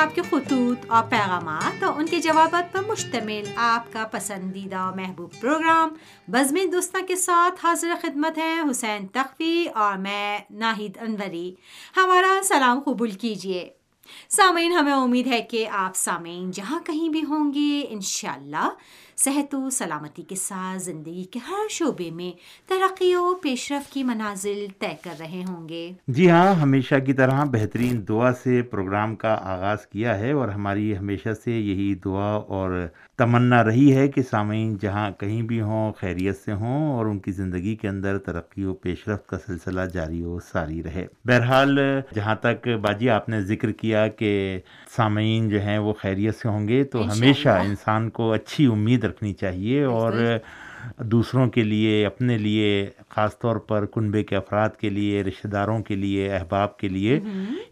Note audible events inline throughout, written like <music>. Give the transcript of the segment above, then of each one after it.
آپ کے خطوط اور پیغامات اور ان کے جوابات پر مشتمل آپ کا پسندیدہ محبوب پروگرام بزم دوستہ کے ساتھ حاضر خدمت ہیں حسین تخفی اور میں ناہید انوری۔ ہمارا سلام قبول کیجیے۔ سامعین، ہمیں امید ہے کہ آپ سامعین جہاں کہیں بھی ہوں گے، انشاءاللہ صحت و سلامتی کے ساتھ زندگی کے ہر شعبے میں ترقی و پیش رفت کی منازل طے کر رہے ہوں گے۔ جی ہاں ہمیشہ کی طرح بہترین دعا سے پروگرام کا آغاز کیا ہے اور ہماری ہمیشہ سے یہی دعا اور تمنا رہی ہے کہ سامعین جہاں کہیں بھی ہوں، خیریت سے ہوں اور ان کی زندگی کے اندر ترقی و پیش رفت کا سلسلہ جاری و ساری رہے۔ بہرحال، جہاں تک باجی آپ نے ذکر کیا کہ سامعین جو ہیں وہ خیریت سے ہوں گے تو ہمیشہ انسان کو اچھی امید رکھنی چاہیے اور دوسروں کے لیے اپنے لیے خاص طور پر کنبے کے افراد کے لیے رشتہ داروں کے لیے احباب کے لیے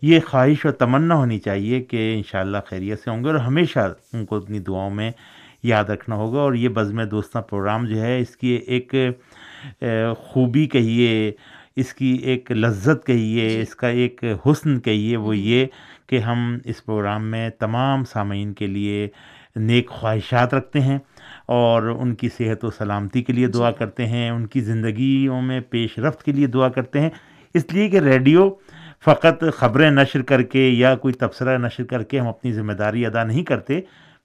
یہ خواہش و تمنا ہونی چاہیے کہ انشاءاللہ خیریت سے ہوں گے اور ہمیشہ ان کو اپنی دعاؤں میں یاد رکھنا ہوگا اور یہ بزم دوستہ پروگرام جو ہے اس کی ایک خوبی کہیے اس کی ایک لذت کہیے اس کا ایک حسن کہیے وہ یہ کہ ہم اس پروگرام میں تمام سامعین کے لیے نیک خواہشات رکھتے ہیں اور ان کی صحت و سلامتی کے لیے دعا کرتے ہیں ان کی زندگیوں میں پیش رفت کے لیے دعا کرتے ہیں۔ اس لیے کہ ریڈیو فقط خبریں نشر کر کے یا کوئی تبصرہ نشر کر کے ہم اپنی ذمہ داری ادا نہیں کرتے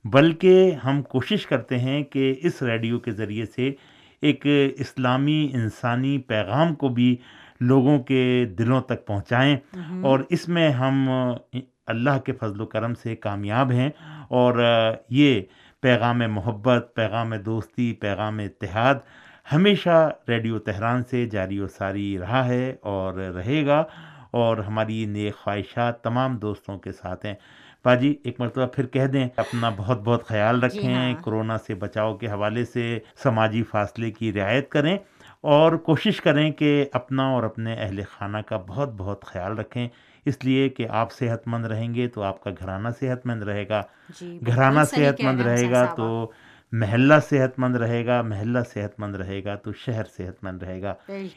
بلکہ ہم کوشش کرتے ہیں کہ اس ریڈیو کے ذریعے سے ایک اسلامی انسانی پیغام کو بھی لوگوں کے دلوں تک پہنچائیں۔ اور اس میں ہم اللہ کے فضل و کرم سے کامیاب ہیں اور یہ پیغام محبت پیغام دوستی پیغام اتحاد ہمیشہ ریڈیو تہران سے جاری و ساری رہا ہے اور رہے گا اور ہماری نیک خواہشات تمام دوستوں کے ساتھ ہیں۔ باجی ایک مرتبہ پھر کہہ دیں اپنا بہت بہت خیال رکھیں جی ہاں۔ کرونا سے بچاؤ کے حوالے سے سماجی فاصلے کی رعایت کریں اور کوشش کریں کہ اپنا اور اپنے اہل خانہ کا بہت بہت خیال رکھیں۔ اس لیے کہ آپ صحت مند رہیں گے تو آپ کا گھرانہ صحت مند رہے گا۔ جی گھرانہ صحت مند رہے گا تو محلہ صحت مند رہے گا محلہ صحت مند رہے گا تو شہر صحت مند رہے گا۔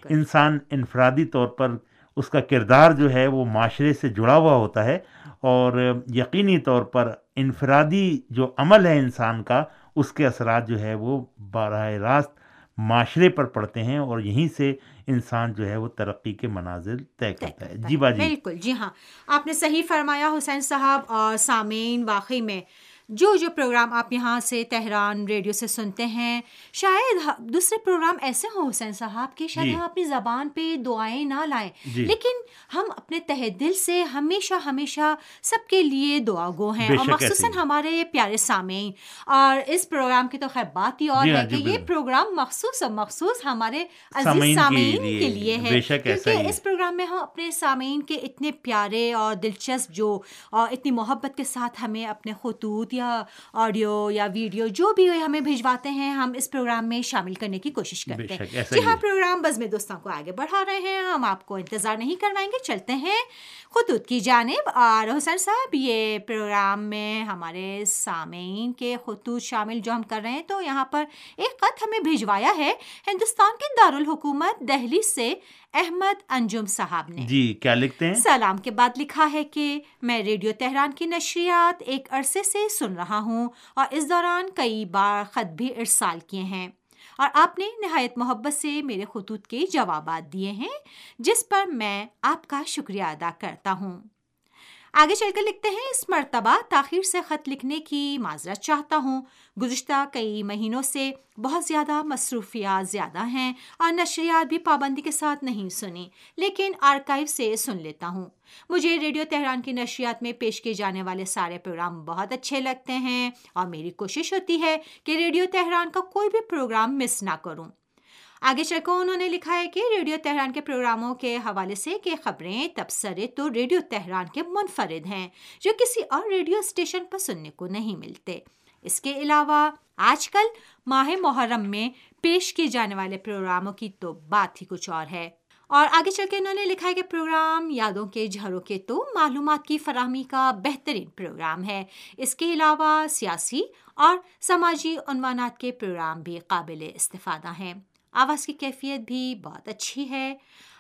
انسان انفرادی طور پر اس کا کردار جو ہے وہ معاشرے سے جڑا ہوا ہوتا ہے اور یقینی طور پر انفرادی جو عمل ہے انسان کا اس کے اثرات جو ہے وہ براہ راست معاشرے پر پڑتے ہیں اور یہیں سے انسان جو ہے وہ ترقی کے مناظر طے کرتا ہے۔ جی باجی۔ بالکل جی ہاں۔ آپ نے صحیح فرمایا حسین صاحب اور سامعین واقعی میں جو جو پروگرام آپ یہاں سے تہران ریڈیو سے سنتے ہیں شاید دوسرے پروگرام ایسے ہوں حسین صاحب کہ شاید جی۔ ہم اپنی زبان پہ دعائیں نہ لائیں۔ جی۔ لیکن ہم اپنے تہ دل سے ہمیشہ ہمیشہ سب کے لیے دعا گو ہیں اور مخصوصاً ہمارے پیارے سامعین۔ اور اس پروگرام کی تو خیر بات ہی اور ہے کہ یہ پروگرام مخصوص اور مخصوص ہمارے عزیز سامعین کے لیے ہے۔ کیونکہ اس پروگرام میں ہم اپنے سامعین کے اتنے پیارے اور دلچسپ جو اور اتنی محبت کے ساتھ ہمیں اپنے خطوط یا آڈیو یا ویڈیو جو بھی ہمیں بھجواتے ہیں ہم اس پروگرام میں شامل کرنے کی کوشش کرتے ہیں۔ جی ہاں پروگرام بزم دوستوں کو آگے بڑھا رہے ہیں ہم آپ کو انتظار نہیں کروائیں گے چلتے ہیں۔ خطوط کی جانب اور حسین صاحب یہ پروگرام میں ہمارے سامعین کے خطوط شامل جو ہم کر رہے ہیں تو یہاں پر ایک خط ہمیں بھجوایا ہے۔ ہندوستان کے دارالحکومت دہلی سے احمد انجم صاحب نے۔ جی کیا لکھتے ہیں؟ سلام کے بعد لکھا ہے کہ میں ریڈیو تہران کی نشریات ایک عرصے سے سن رہا ہوں اور اس دوران کئی بار خط بھی ارسال کیے ہیں۔ اور آپ نے نہایت محبت سے میرے خطوط کے جوابات دیے ہیں، جس پر میں آپ کا شکریہ ادا کرتا ہوں۔ آگے چل کر لکھتے ہیں، اس مرتبہ تاخیر سے خط لکھنے کی معذرت چاہتا ہوں۔ گزشتہ کئی مہینوں سے بہت زیادہ مصروفیات زیادہ ہیں اور نشریات بھی پابندی کے ساتھ نہیں سنی، لیکن آرکائیو سے سن لیتا ہوں۔ مجھے ریڈیو تہران کی نشریات میں پیش کیے جانے والے سارے پروگرام بہت اچھے لگتے ہیں اور میری کوشش ہوتی ہے کہ ریڈیو تہران کا کوئی بھی پروگرام مس نہ کروں۔ آگے چل کر انہوں نے لکھا ہے کہ ریڈیو تہران کے پروگراموں کے حوالے سے کہ خبریں تبصرے تو ریڈیو تہران کے منفرد ہیں، جو کسی اور ریڈیو اسٹیشن پر سننے کو نہیں ملتے۔ اس کے علاوہ، آج کل ماہ محرم میں پیش کیے جانے والے پروگراموں کی تو بات ہی کچھ اور ہے۔ اور آگے چل کے انہوں نے لکھا ہے کہ پروگرام یادوں کے جھروں کے تو معلومات کی فراہمی کا بہترین پروگرام ہے۔ اس کے علاوہ، سیاسی اور سماجی عنوانات کے پروگرام بھی قابل استفادہ ہیں۔ آواز کی کیفیت بھی بہت اچھی ہے۔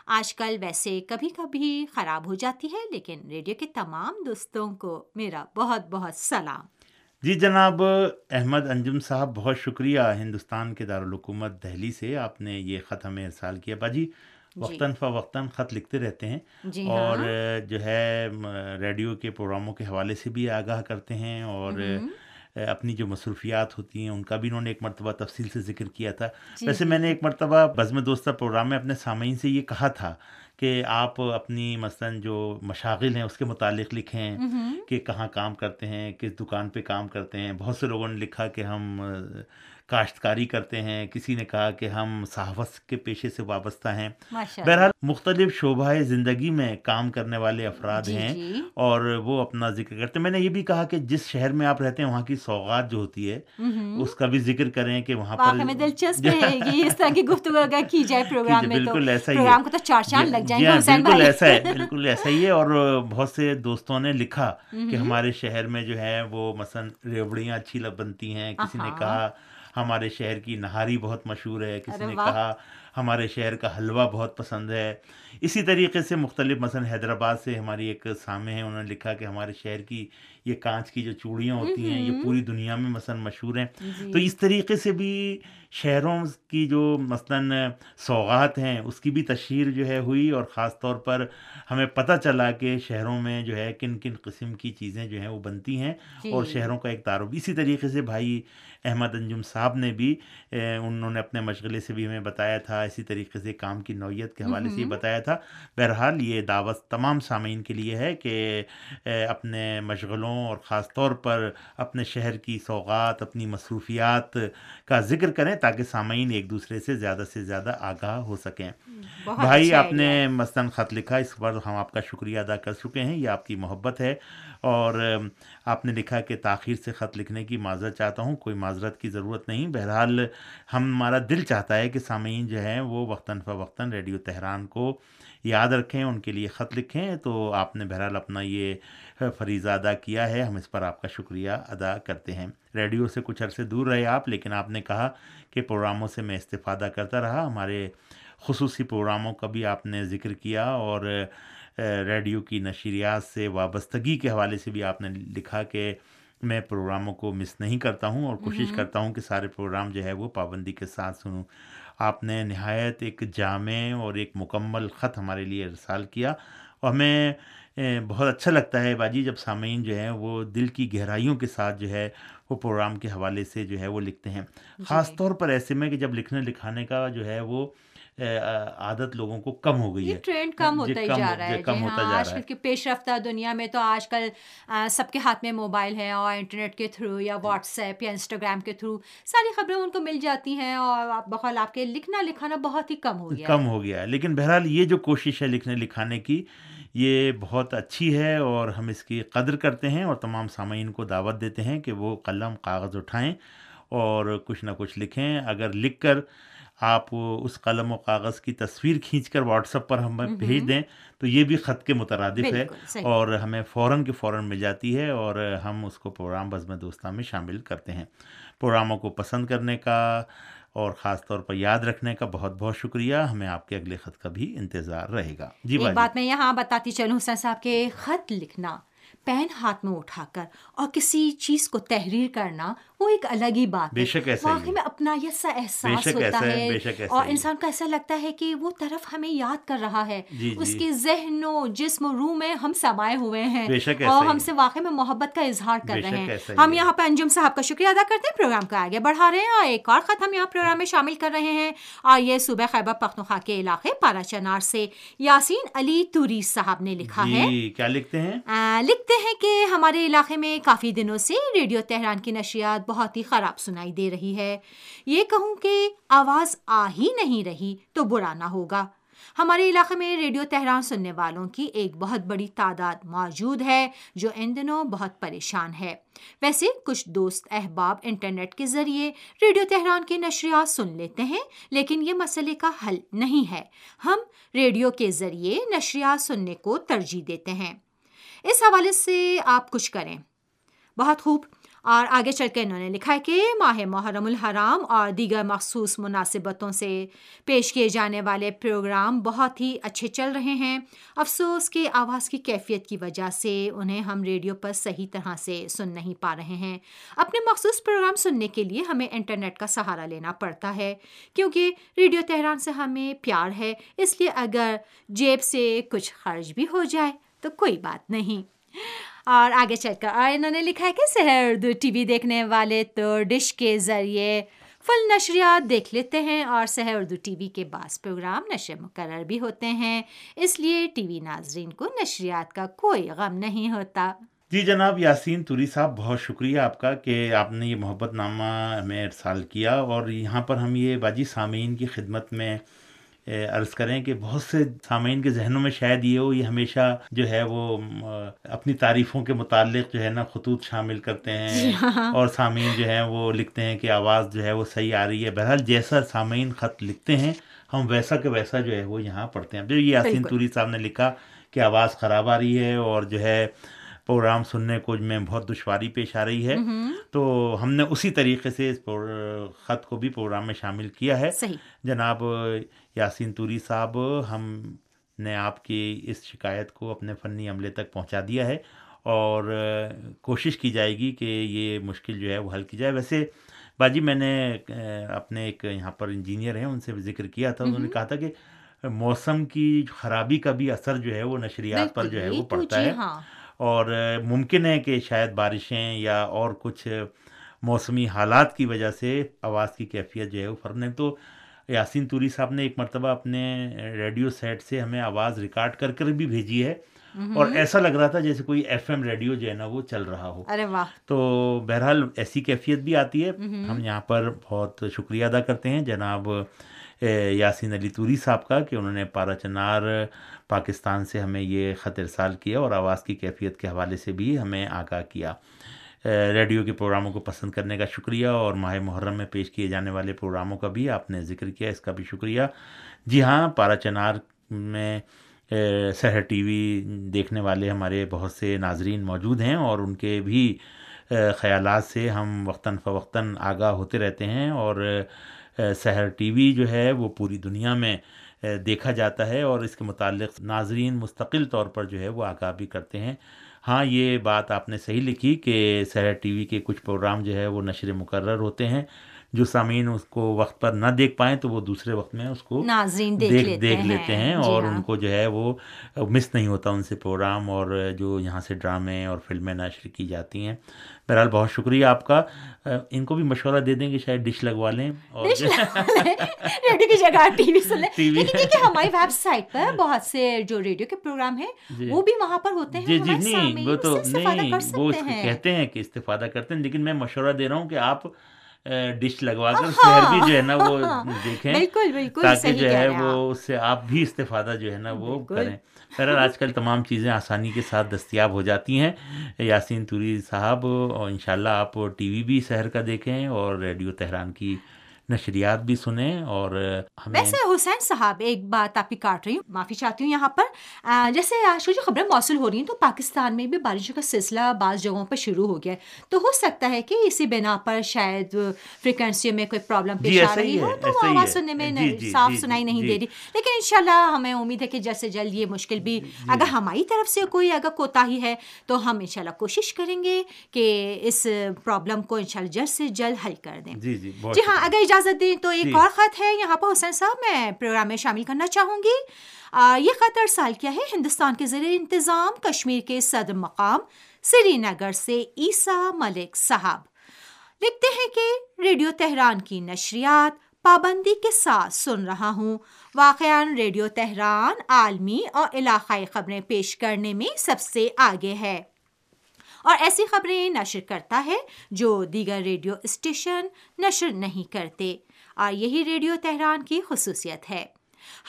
آج کل ویسے کبھی کبھی خراب ہو جاتی ہے لیکن ریڈیو کے تمام دوستوں کو میرا بہت بہت سلام۔ جی جناب احمد انجم صاحب بہت شکریہ ہندوستان کے دارالحکومت دہلی سے آپ نے یہ خط ہمیں ارسال کیا۔ باجی وقتاً فوقتاً خط لکھتے رہتے ہیں۔ جی اور ہاں جو ہے ریڈیو کے پروگراموں کے حوالے سے بھی آگاہ کرتے ہیں۔ اور اپنی جو مصروفیات ہوتی ہیں ان کا بھی انہوں نے ایک مرتبہ تفصیل سے ذکر کیا تھا۔ جی ویسے جی میں نے ایک مرتبہ بزم دوستہ پروگرام میں اپنے سامعین سے یہ کہا تھا کہ آپ اپنی مثلاً جو مشاغل ہیں اس کے متعلق لکھیں کہ کہاں کام کرتے ہیں کس دکان پہ کام کرتے ہیں۔ بہت سے لوگوں نے لکھا کہ ہم کاشتکاری کرتے ہیں کسی نے کہا کہ ہم صحافت کے پیشے سے وابستہ ہیں۔ بہرحال مختلف شعبہ زندگی میں کام کرنے والے افراد جی ہیں جی۔ اور وہ اپنا ذکر کرتے ہیں۔ میں نے یہ بھی کہا کہ جس شہر میں آپ رہتے ہیں وہاں کی سوغات جو ہوتی ہے۔ اس کا بھی ذکر کریں کہ وہاں پر واقعی میں دلچسپ <laughs> رہے گی اس طرح کی گفتگو اگر کی جائے پروگرام کیجیے، میں تو بالکل ایسا ہی ہے۔ پروگرام کو تو چار چاند لگ جی جائیں گے ہاں بالکل ایسا ہے <laughs> بالکل ایسا ہی ہے۔ اور بہت سے دوستوں نے لکھا کہ۔ ہمارے شہر میں جو ہے وہ مثلا ریوڑیاں اچھی لگ بنتی ہیں کسی نے کہا ہمارے شہر کی نہاری بہت مشہور ہے کسی نے کہا ہمارے شہر کا حلوہ بہت پسند ہے۔ اسی طریقے سے مختلف مثلا حیدرآباد سے ہماری ایک سامع ہیں انہوں نے لکھا کہ ہمارے شہر کی یہ کانچ کی جو چوڑیاں ہوتی ہیں یہ۔ پوری دنیا میں مثلا مشہور ہیں۔ تو جی اس طریقے سے بھی شہروں کی جو مثلا سوغات ہیں اس کی بھی تشہیر جو ہے ہوئی اور خاص طور پر ہمیں پتہ چلا کہ شہروں میں جو ہے کن کن قسم کی چیزیں جو ہیں وہ بنتی ہیں۔ اور جی شہروں کا ایک تعارف۔ اسی طریقے سے بھائی احمد انجم صاحب نے بھی انہوں نے اپنے مشغلے سے بھی ہمیں بتایا تھا اسی طریقے سے کام کی نوعیت کے حوالے سے۔ بتایا تھا۔ بہرحال یہ دعوت تمام سامعین کے لیے ہے کہ اپنے مشغلوں اور خاص طور پر اپنے شہر کی سوغات اپنی مصروفیات کا ذکر کریں تاکہ سامعین ایک دوسرے سے زیادہ سے زیادہ آگاہ ہو سکیں۔ بھائی اچھا آپ نے مثلاً خط لکھا اس پر ہم آپ کا شکریہ ادا کر چکے ہیں یہ آپ کی محبت ہے۔ اور آپ نے لکھا کہ تاخیر سے خط لکھنے کی معذرت چاہتا ہوں کوئی معذرت کی ضرورت نہیں۔ بہرحال ہم ہمارا دل چاہتا ہے کہ سامعین جو ہیں وہ وقتاً فوقتاً ریڈیو تہران کو یاد رکھیں ان کے لیے خط لکھیں۔ تو آپ نے بہرحال اپنا یہ فریضہ ادا کیا ہے۔ ہم اس پر آپ کا شکریہ ادا کرتے ہیں۔ ریڈیو سے کچھ عرصے دور رہے آپ لیکن آپ نے کہا کہ پروگراموں سے میں استفادہ کرتا رہا۔ ہمارے خصوصی پروگراموں کا بھی آپ نے ذکر کیا اور ریڈیو کی نشریات سے وابستگی کے حوالے سے بھی آپ نے لکھا کہ میں پروگراموں کو مس نہیں کرتا ہوں اور کوشش۔ کرتا ہوں کہ سارے پروگرام جو ہے وہ پابندی کے ساتھ سنوں۔ آپ نے نہایت ایک جامع اور ایک مکمل خط ہمارے لیے ارسال کیا اور ہمیں بہت اچھا لگتا ہے باجی جب سامعین جو ہیں وہ دل کی گہرائیوں کے ساتھ جو ہے وہ پروگرام کے حوالے سے جو ہے وہ لکھتے ہیں۔ خاص جی طور پر ایسے میں کہ جب لکھنے لکھانے کا جو ہے وہ عادت لوگوں کو کم ہو گئی ہے۔ ٹرینڈ کم جی ہوتا ہی کم جا ہو- رہا جی ہے کم جی ہوتا ہاں جا آج رہا کل ہے۔ کی پیش رفتہ دنیا میں تو آج کل سب کے ہاتھ میں موبائل ہے اور انٹرنیٹ کے تھرو یا واٹس ایپ یا انسٹاگرام کے تھرو ساری خبریں ان کو مل جاتی ہیں اور آپ بقول آپ کے لکھنا لکھانا بہت ہی کم ہو گیا کم ہو گیا ہے۔ لیکن بہرحال یہ جو کوشش ہے لکھنے لکھانے کی یہ بہت اچھی ہے اور ہم اس کی قدر کرتے ہیں اور تمام سامعین کو دعوت دیتے ہیں کہ وہ قلم کاغذ اٹھائیں اور کچھ نہ کچھ لکھیں۔ اگر لکھ کر آپ اس قلم و کاغذ کی تصویر کھینچ کر واٹس ایپ پر ہمیں۔ بھیج دیں تو یہ بھی خط کے مترادف ہے اور ہمیں فوراً کے فوراً مل جاتی ہے اور ہم اس کو پروگرام بزم دوستہ میں شامل کرتے ہیں۔ پروگراموں کو پسند کرنے کا اور خاص طور پر یاد رکھنے کا بہت بہت شکریہ۔ ہمیں آپ کے اگلے خط کا بھی انتظار رہے گا۔ جی بات میں یہاں بتاتی چلوں حسین صاحب کے خط لکھنا۔ پین ہاتھ میں اٹھا کر اور کسی چیز کو تحریر کرنا وہ ایک الگ ہی بات ہے۔ ایسا واقعی ہے۔ میں اپنائیت سا بے احساس ہوتا ایسا ہے ہے بے شک ایسا اور ہے۔ انسان کو ایسا لگتا ہے کہ وہ طرف ہمیں یاد کر رہا ہے۔ جی اس جی کے ذہن و جسم و روح میں ہم سمائے ہوئے ہیں ایسا اور ہم ہے۔ سے واقعی میں محبت کا اظہار کر رہے ہیں۔ ایسا ہی ہم ہے۔ یہاں پہ انجم صاحب کا شکریہ ادا کرتے ہیں۔ پروگرام کو آگے بڑھا رہے ہیں اور ایک اور خط ہم یہاں پروگرام میں شامل کر رہے ہیں۔ اور یہ صوبہ خیبر پختونخوا کے علاقے پارا چنار سے یاسین علی توری صاحب نے لکھا ہے۔ جی کیا لکھتے ہیں؟ لکھتے ہیں کہ ہمارے علاقے میں کافی دنوں سے ریڈیو تہران کی نشریات بہت ہی خراب سنائی دے رہی ہے۔ یہ کہوں کہ آواز آ ہی نہیں رہی تو برا نہ ہوگا۔ ہمارے علاقے میں ریڈیو تہران سننے والوں کی ایک بہت بڑی تعداد موجود ہے جو ان دنوں بہت پریشان ہے۔ ویسے کچھ دوست احباب انٹرنیٹ کے ذریعے ریڈیو تہران کی نشریات سن لیتے ہیں، لیکن یہ مسئلے کا حل نہیں ہے۔ ہم ریڈیو کے ذریعے نشریات سننے کو ترجیح دیتے ہیں۔ اس حوالے سے آپ کچھ کریں۔ بہت خوب۔ اور آگے چل کے انہوں نے لکھا ہے کہ ماہ محرم الحرام اور دیگر مخصوص مناسبتوں سے پیش کیے جانے والے پروگرام بہت ہی اچھے چل رہے ہیں۔ افسوس کہ آواز کی کیفیت کی وجہ سے انہیں ہم ریڈیو پر صحیح طرح سے سن نہیں پا رہے ہیں۔ اپنے مخصوص پروگرام سننے کے لیے ہمیں انٹرنیٹ کا سہارا لینا پڑتا ہے، کیونکہ ریڈیو تہران سے ہمیں پیار ہے۔ اس لیے اگر جیب سے کچھ خرچ بھی ہو جائے تو کوئی بات نہیں۔ اور آگے چل کر اور انہوں نے لکھا ہے کہ سحر اردو ٹی وی دیکھنے والے تو ڈش کے ذریعے فل نشریات دیکھ لیتے ہیں اور سحر اردو ٹی وی کے بعض پروگرام نشر مقرر بھی ہوتے ہیں۔ اس لیے ٹی وی ناظرین کو نشریات کا کوئی غم نہیں ہوتا۔ جی جناب، یاسین توری صاحب، بہت شکریہ آپ کا کہ آپ نے یہ محبت نامہ ہمیں ارسال کیا اور یہاں پر ہم یہ باجی سامعین کی خدمت میں عرض کریں کہ بہت سے سامعین کے ذہنوں میں شاید یہ ہو یہ ہمیشہ جو ہے وہ اپنی تعریفوں کے متعلق جو ہے نا خطوط شامل کرتے ہیں جی ہاں۔ اور سامعین جو ہیں وہ لکھتے ہیں کہ آواز جو ہے وہ صحیح آ رہی ہے۔ بہرحال جیسا سامعین خط لکھتے ہیں ہم ویسا کہ ویسا جو ہے وہ یہاں پڑھتے ہیں۔ جو یہ یاسین توری صاحب نے لکھا کہ آواز خراب آ رہی ہے اور جو ہے پروگرام سننے کو میں بہت دشواری پیش آ رہی ہے تو ہم نے اسی طریقے سے اس خط کو بھی پروگرام میں شامل کیا ہے۔ جناب یاسین توری صاحب ہم نے آپ کی اس شکایت کو اپنے فنی عملے تک پہنچا دیا ہے اور کوشش کی جائے گی کہ یہ مشکل جو ہے وہ حل کی جائے۔ ویسے باجی میں نے اپنے ایک یہاں پر انجینئر ہیں ان سے ذکر کیا تھا۔ انہوں نے کہا تھا کہ موسم کی خرابی کا بھی اثر جو ہے وہ نشریات پر جو ہے وہ پڑتا جی ہے۔ ہاں۔ اور ممکن ہے کہ شاید بارشیں یا اور کچھ موسمی حالات کی وجہ سے آواز کی کیفیت جو ہے وہ فرق۔ نہیں تو یاسین توری صاحب نے ایک مرتبہ اپنے ریڈیو سیٹ سے ہمیں آواز ریکارڈ کر کر بھی بھیجی ہے اور ایسا لگ رہا تھا جیسے کوئی ایف ایم ریڈیو جو ہے نا وہ چل رہا ہو۔ ارے واہ۔ تو بہرحال ایسی کیفیت بھی آتی ہے۔ ہم یہاں پر بہت شکریہ ادا کرتے ہیں جناب یاسین علی توری صاحب کا کہ انہوں نے پارا چنار پاکستان سے ہمیں یہ خط ارسال کیا اور آواز کی کیفیت کے حوالے سے بھی ہمیں آگاہ کیا۔ ریڈیو کے پروگراموں کو پسند کرنے کا شکریہ اور ماہ محرم میں پیش کیے جانے والے پروگراموں کا بھی آپ نے ذکر کیا، اس کا بھی شکریہ۔ جی ہاں پارا چنار میں سحر ٹی وی دیکھنے والے ہمارے بہت سے ناظرین موجود ہیں اور ان کے بھی خیالات سے ہم وقتاً فوقتاً آگاہ ہوتے رہتے ہیں اور سحر ٹی وی جو ہے وہ پوری دنیا میں دیکھا جاتا ہے اور اس کے متعلق ناظرین مستقل طور پر جو ہے وہ آگاہ بھی کرتے ہیں۔ ہاں یہ بات آپ نے صحیح لکھی کہ سحر ٹی وی کے کچھ پروگرام جو ہے وہ نشر مقرر ہوتے ہیں۔ جو سامعین اس کو وقت پر نہ دیکھ پائیں تو وہ دوسرے وقت میں اس کو ناظرین دیکھ, دیکھ, دیکھ لیتے ہیں اور جی ان ہاں۔ کو جو ہے وہ مس نہیں ہوتا ان سے پروگرام اور جو یہاں سے ڈرامے اور فلمیں نشر کی جاتی ہیں۔ بہرحال بہت شکریہ آپ کا۔ ان کو بھی مشورہ دے دیں گے شاید ڈش لگوا لیں اور <laughs> ریڈیو کی جگہ ٹی وی سن لیں۔ لیکن ہماری ویب سائٹ پر بہت سے جو ریڈیو کے پروگرام ہیں جی۔ وہ بھی وہاں پر ہوتے ہیں۔ جی جی نہیں وہ تو نہیں وہ کہتے ہیں کہ استفادہ کرتے ہیں لیکن میں مشورہ دے رہا ہوں کہ آپ ڈش لگوا کر شہر بھی جو ہے نا وہ <laughs> دیکھیں تاکہ جو ہے وہ اس سے آپ بھی استفادہ جو ہے نا وہ کریں۔ خیر آج کل تمام چیزیں آسانی کے ساتھ دستیاب ہو جاتی ہیں۔ یاسین توری صاحب اور انشاءاللہ آپ ٹی وی بھی شہر کا دیکھیں اور ریڈیو تہران کی نشریات بھی سنیں اور ویسے حسین صاحب ایک بات آپ کی کاٹ رہی ہوں معافی چاہتی ہوں یہاں پر۔ جیسے آج کل جو خبریں موصول ہو رہی ہیں تو پاکستان میں بھی بارشوں کا سلسلہ بعض جگہوں پر شروع ہو گیا ہے۔ تو ہو سکتا ہے کہ اسی بنا پر شاید فریکوینسی میں کوئی پرابلم پیش آ رہی ہو تو وہ آواز سننے میں جی، جی، صاف جی، سنائی نہیں دے رہی۔ لیکن انشاءاللہ ہمیں امید ہے کہ جلد سے جلد یہ مشکل بھی اگر ہماری طرف سے کوئی اگر کوتاہی ہے تو ہم انشاءاللہ کوشش کریں گے کہ اس پرابلم کو انشاءاللہ جلد سے جلد حل کر دیں۔ جی ہاں اگر اجازت دیں تو ایک جی۔ اور خط ہے یہاں پر حسین صاحب میں پروگرام میں شامل کرنا چاہوں گی۔ یہ خط ارسال کیا ہے؟ ہندوستان کے زیر انتظام کشمیر کے صدر مقام سری نگر سے عیسیٰ ملک صاحب۔ لکھتے ہیں کہ ریڈیو تہران کی نشریات پابندی کے ساتھ سن رہا ہوں۔ واقع ریڈیو تہران عالمی اور علاقائی خبریں پیش کرنے میں سب سے آگے ہے۔ اور ایسی خبریں نشر کرتا ہے جو دیگر ریڈیو اسٹیشن نشر نہیں کرتے۔ اور یہی ریڈیو تہران کی خصوصیت ہے۔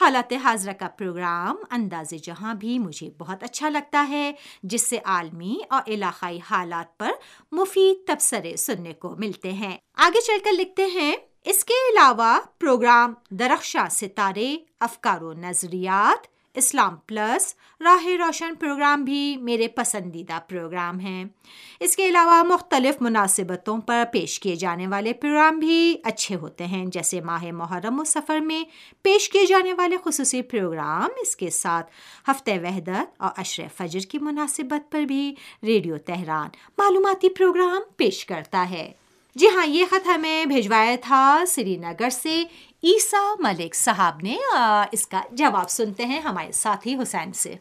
حالات حاضرہ کا پروگرام انداز جہاں بھی مجھے بہت اچھا لگتا ہے، جس سے عالمی اور علاقائی حالات پر مفید تبصرے سننے کو ملتے ہیں۔ آگے چل کر لکھتے ہیں، اس کے علاوہ پروگرام درخشاں ستارے، افکار و نظریات اسلام پلس راہ روشن پروگرام بھی میرے پسندیدہ پروگرام ہیں۔ اس کے علاوہ مختلف مناسبتوں پر پیش کیے جانے والے پروگرام بھی اچھے ہوتے ہیں، جیسے ماہ محرم و سفر میں پیش کیے جانے والے خصوصی پروگرام، اس کے ساتھ ہفتہ وحدت اور عشر فجر کی مناسبت پر بھی ریڈیو تہران معلوماتی پروگرام پیش کرتا ہے۔ جی ہاں یہ خط ہمیں بھیجوایا تھا سری نگر سے عیسیٰ ملک صاحب نے اس کا جواب سنتے ہیں ہمارے ساتھی حسین سے۔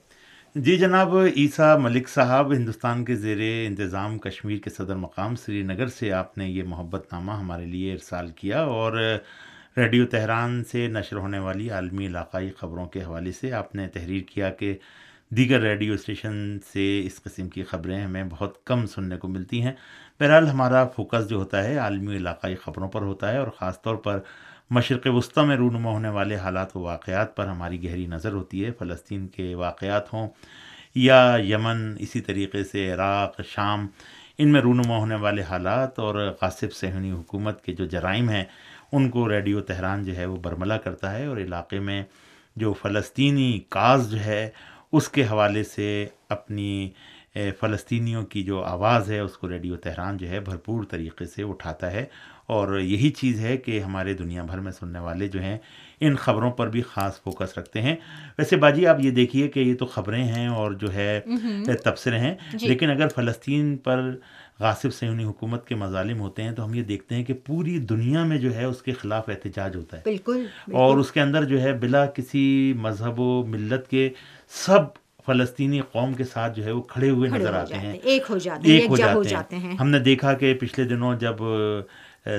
جی جناب، عیسیٰ ملک صاحب، ہندوستان کے زیر انتظام کشمیر کے صدر مقام سری نگر سے آپ نے یہ محبت نامہ ہمارے لیے ارسال کیا اور ریڈیو تہران سے نشر ہونے والی عالمی علاقائی خبروں کے حوالے سے آپ نے تحریر کیا کہ دیگر ریڈیو اسٹیشن سے اس قسم کی خبریں ہمیں بہت کم سننے کو ملتی ہیں۔ بہرحال ہمارا فوکس جو ہوتا ہے عالمی علاقائی خبروں پر ہوتا ہے اور خاص طور پر مشرق وسطی میں رونما ہونے والے حالات و واقعات پر ہماری گہری نظر ہوتی ہے۔ فلسطین کے واقعات ہوں یا یمن، اسی طریقے سے عراق، شام، ان میں رونما ہونے والے حالات اور قاصب صہنی حکومت کے جو جرائم ہیں، ان کو ریڈیو تہران جو ہے وہ برملا کرتا ہے اور علاقے میں جو فلسطینی کاز جو ہے، اس کے حوالے سے اپنی فلسطینیوں کی جو آواز ہے، اس کو ریڈیو تہران جو ہے بھرپور طریقے سے اٹھاتا ہے۔ اور یہی چیز ہے کہ ہمارے دنیا بھر میں سننے والے جو ہیں ان خبروں پر بھی خاص فوکس رکھتے ہیں۔ ویسے باجی آپ یہ دیکھیے کہ یہ تو خبریں ہیں اور جو ہے تبصرے ہیں۔ جی۔ لیکن اگر فلسطین پر غاصب سیونی حکومت کے مظالم ہوتے ہیں تو ہم یہ دیکھتے ہیں کہ پوری دنیا میں جو ہے اس کے خلاف احتجاج ہوتا ہے۔ بالکل اور اس کے اندر جو ہے بلا کسی مذہب و ملت کے سب فلسطینی قوم کے ساتھ جو ہے وہ کھڑے ہوئے نظر آتے ہیں۔ ایک ہو جاتے ہیں۔ ہم نے دیکھا کہ پچھلے دنوں جب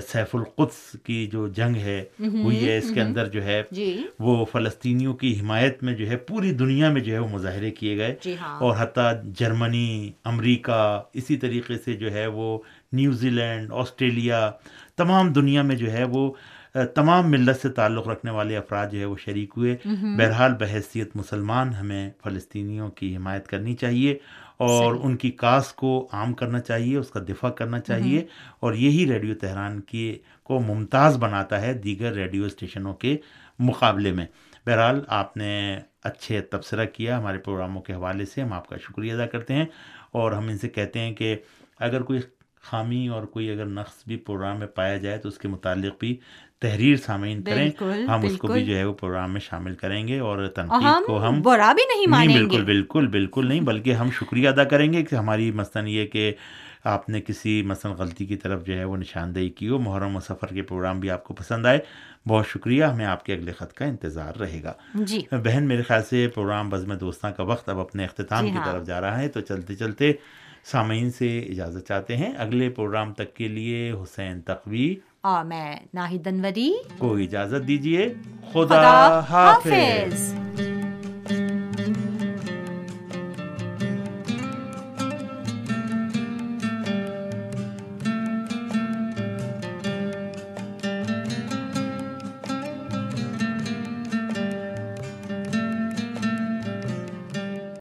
سیف القدس کی جو جنگ ہے ہوئی ہے اس کے اندر جو ہے جی۔ وہ فلسطینیوں کی حمایت میں جو ہے پوری دنیا میں جو ہے وہ مظاہرے کیے گئے۔ جی ہاں۔ اور حتیٰ جرمنی امریکہ اسی طریقے سے جو ہے وہ نیوزی لینڈ آسٹریلیا تمام دنیا میں جو ہے وہ تمام ملت سے تعلق رکھنے والے افراد جو ہے وہ شریک ہوئے۔ بہرحال بحیثیت مسلمان ہمیں فلسطینیوں کی حمایت کرنی چاہیے۔ اور ان کی کاس کو عام کرنا چاہیے اس کا دفاع کرنا چاہیے اور یہی ریڈیو تہران کی کو ممتاز بناتا ہے دیگر ریڈیو اسٹیشنوں کے مقابلے میں۔ بہرحال آپ نے اچھے تبصرہ کیا ہمارے پروگراموں کے حوالے سے ہم آپ کا شکریہ ادا کرتے ہیں اور ہم ان سے کہتے ہیں کہ اگر کوئی خامی اور کوئی اگر نقص بھی پروگرام میں پایا جائے تو اس کے متعلق بھی تحریر سامعین کریں ہم اس کو بھی جو ہے وہ پروگرام میں شامل کریں گے اور تنقید کو ہم برا بھی نہیں مانیں بالکل بالکل بالکل نہیں بلکہ ہم شکریہ ادا کریں گے کہ ہماری مثلاً یہ کہ آپ نے کسی مثلاً غلطی کی طرف جو ہے وہ نشاندہی کی ہو محرم و سفر کے پروگرام بھی آپ کو پسند آئے۔ بہت شکریہ ہمیں آپ کے اگلے خط کا انتظار رہے گا۔ جی۔ بہن میرے خیال سے پروگرام بزم دوستاں کا وقت اب اپنے اختتام جی کی ہاں۔ طرف جا رہا ہے تو چلتے چلتے سامعین سے اجازت چاہتے ہیں۔ اگلے پروگرام تک کے لیے حسین تقوی۔ اور میں ناہید انوری کو اجازت دیجیے خدا, خدا حافظ, حافظ۔